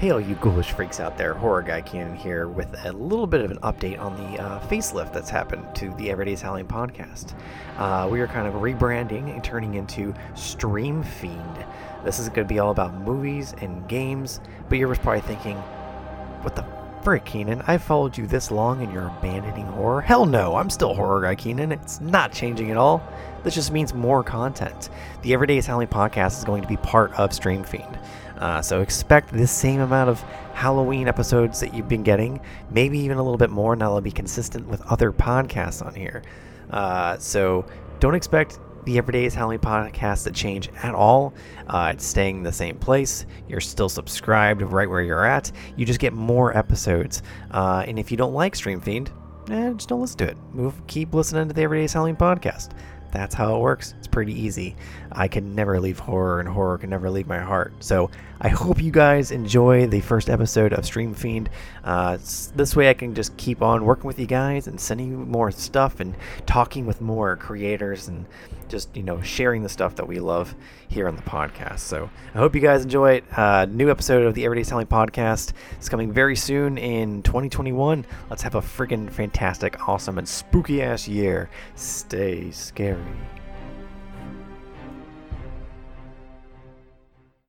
Hey, all you ghoulish freaks out there, Horror Guy Keenan here with a little bit of an update on the uh, facelift that's happened to the Everyday's Halloween podcast. Uh, we are kind of rebranding and turning into Stream Fiend. This is going to be all about movies and games, but you're probably thinking, what the frick, Keenan? I followed you this long and you're abandoning horror? Hell no, I'm still Horror Guy Keenan. It's not changing at all. This just means more content. The Everyday's Halloween podcast is going to be part of Stream Fiend. Uh, so expect the same amount of Halloween episodes that you've been getting, maybe even a little bit more. Now they'll be consistent with other podcasts on here. Uh, so don't expect the Everyday's Halloween podcast that change at all. Uh, it's staying the same place. You're still subscribed right where you're at. You just get more episodes. Uh, and if you don't like Stream Fiend, eh, just don't listen to it. Move, keep listening to the Everyday's Halloween podcast. That's how it works. It's pretty easy. I can never leave horror, and horror can never leave my heart. So I hope you guys enjoy the first episode of Stream Fiend. Uh, this way, I can just keep on working with you guys and sending you more stuff and talking with more creators and just you know sharing the stuff that we love here on the podcast. So I hope you guys enjoy it. Uh, new episode of the Everyday's Halloween Podcast is coming very soon in 2021. Let's have a friggin' fantastic, awesome, and spooky ass year. Stay scary. Library.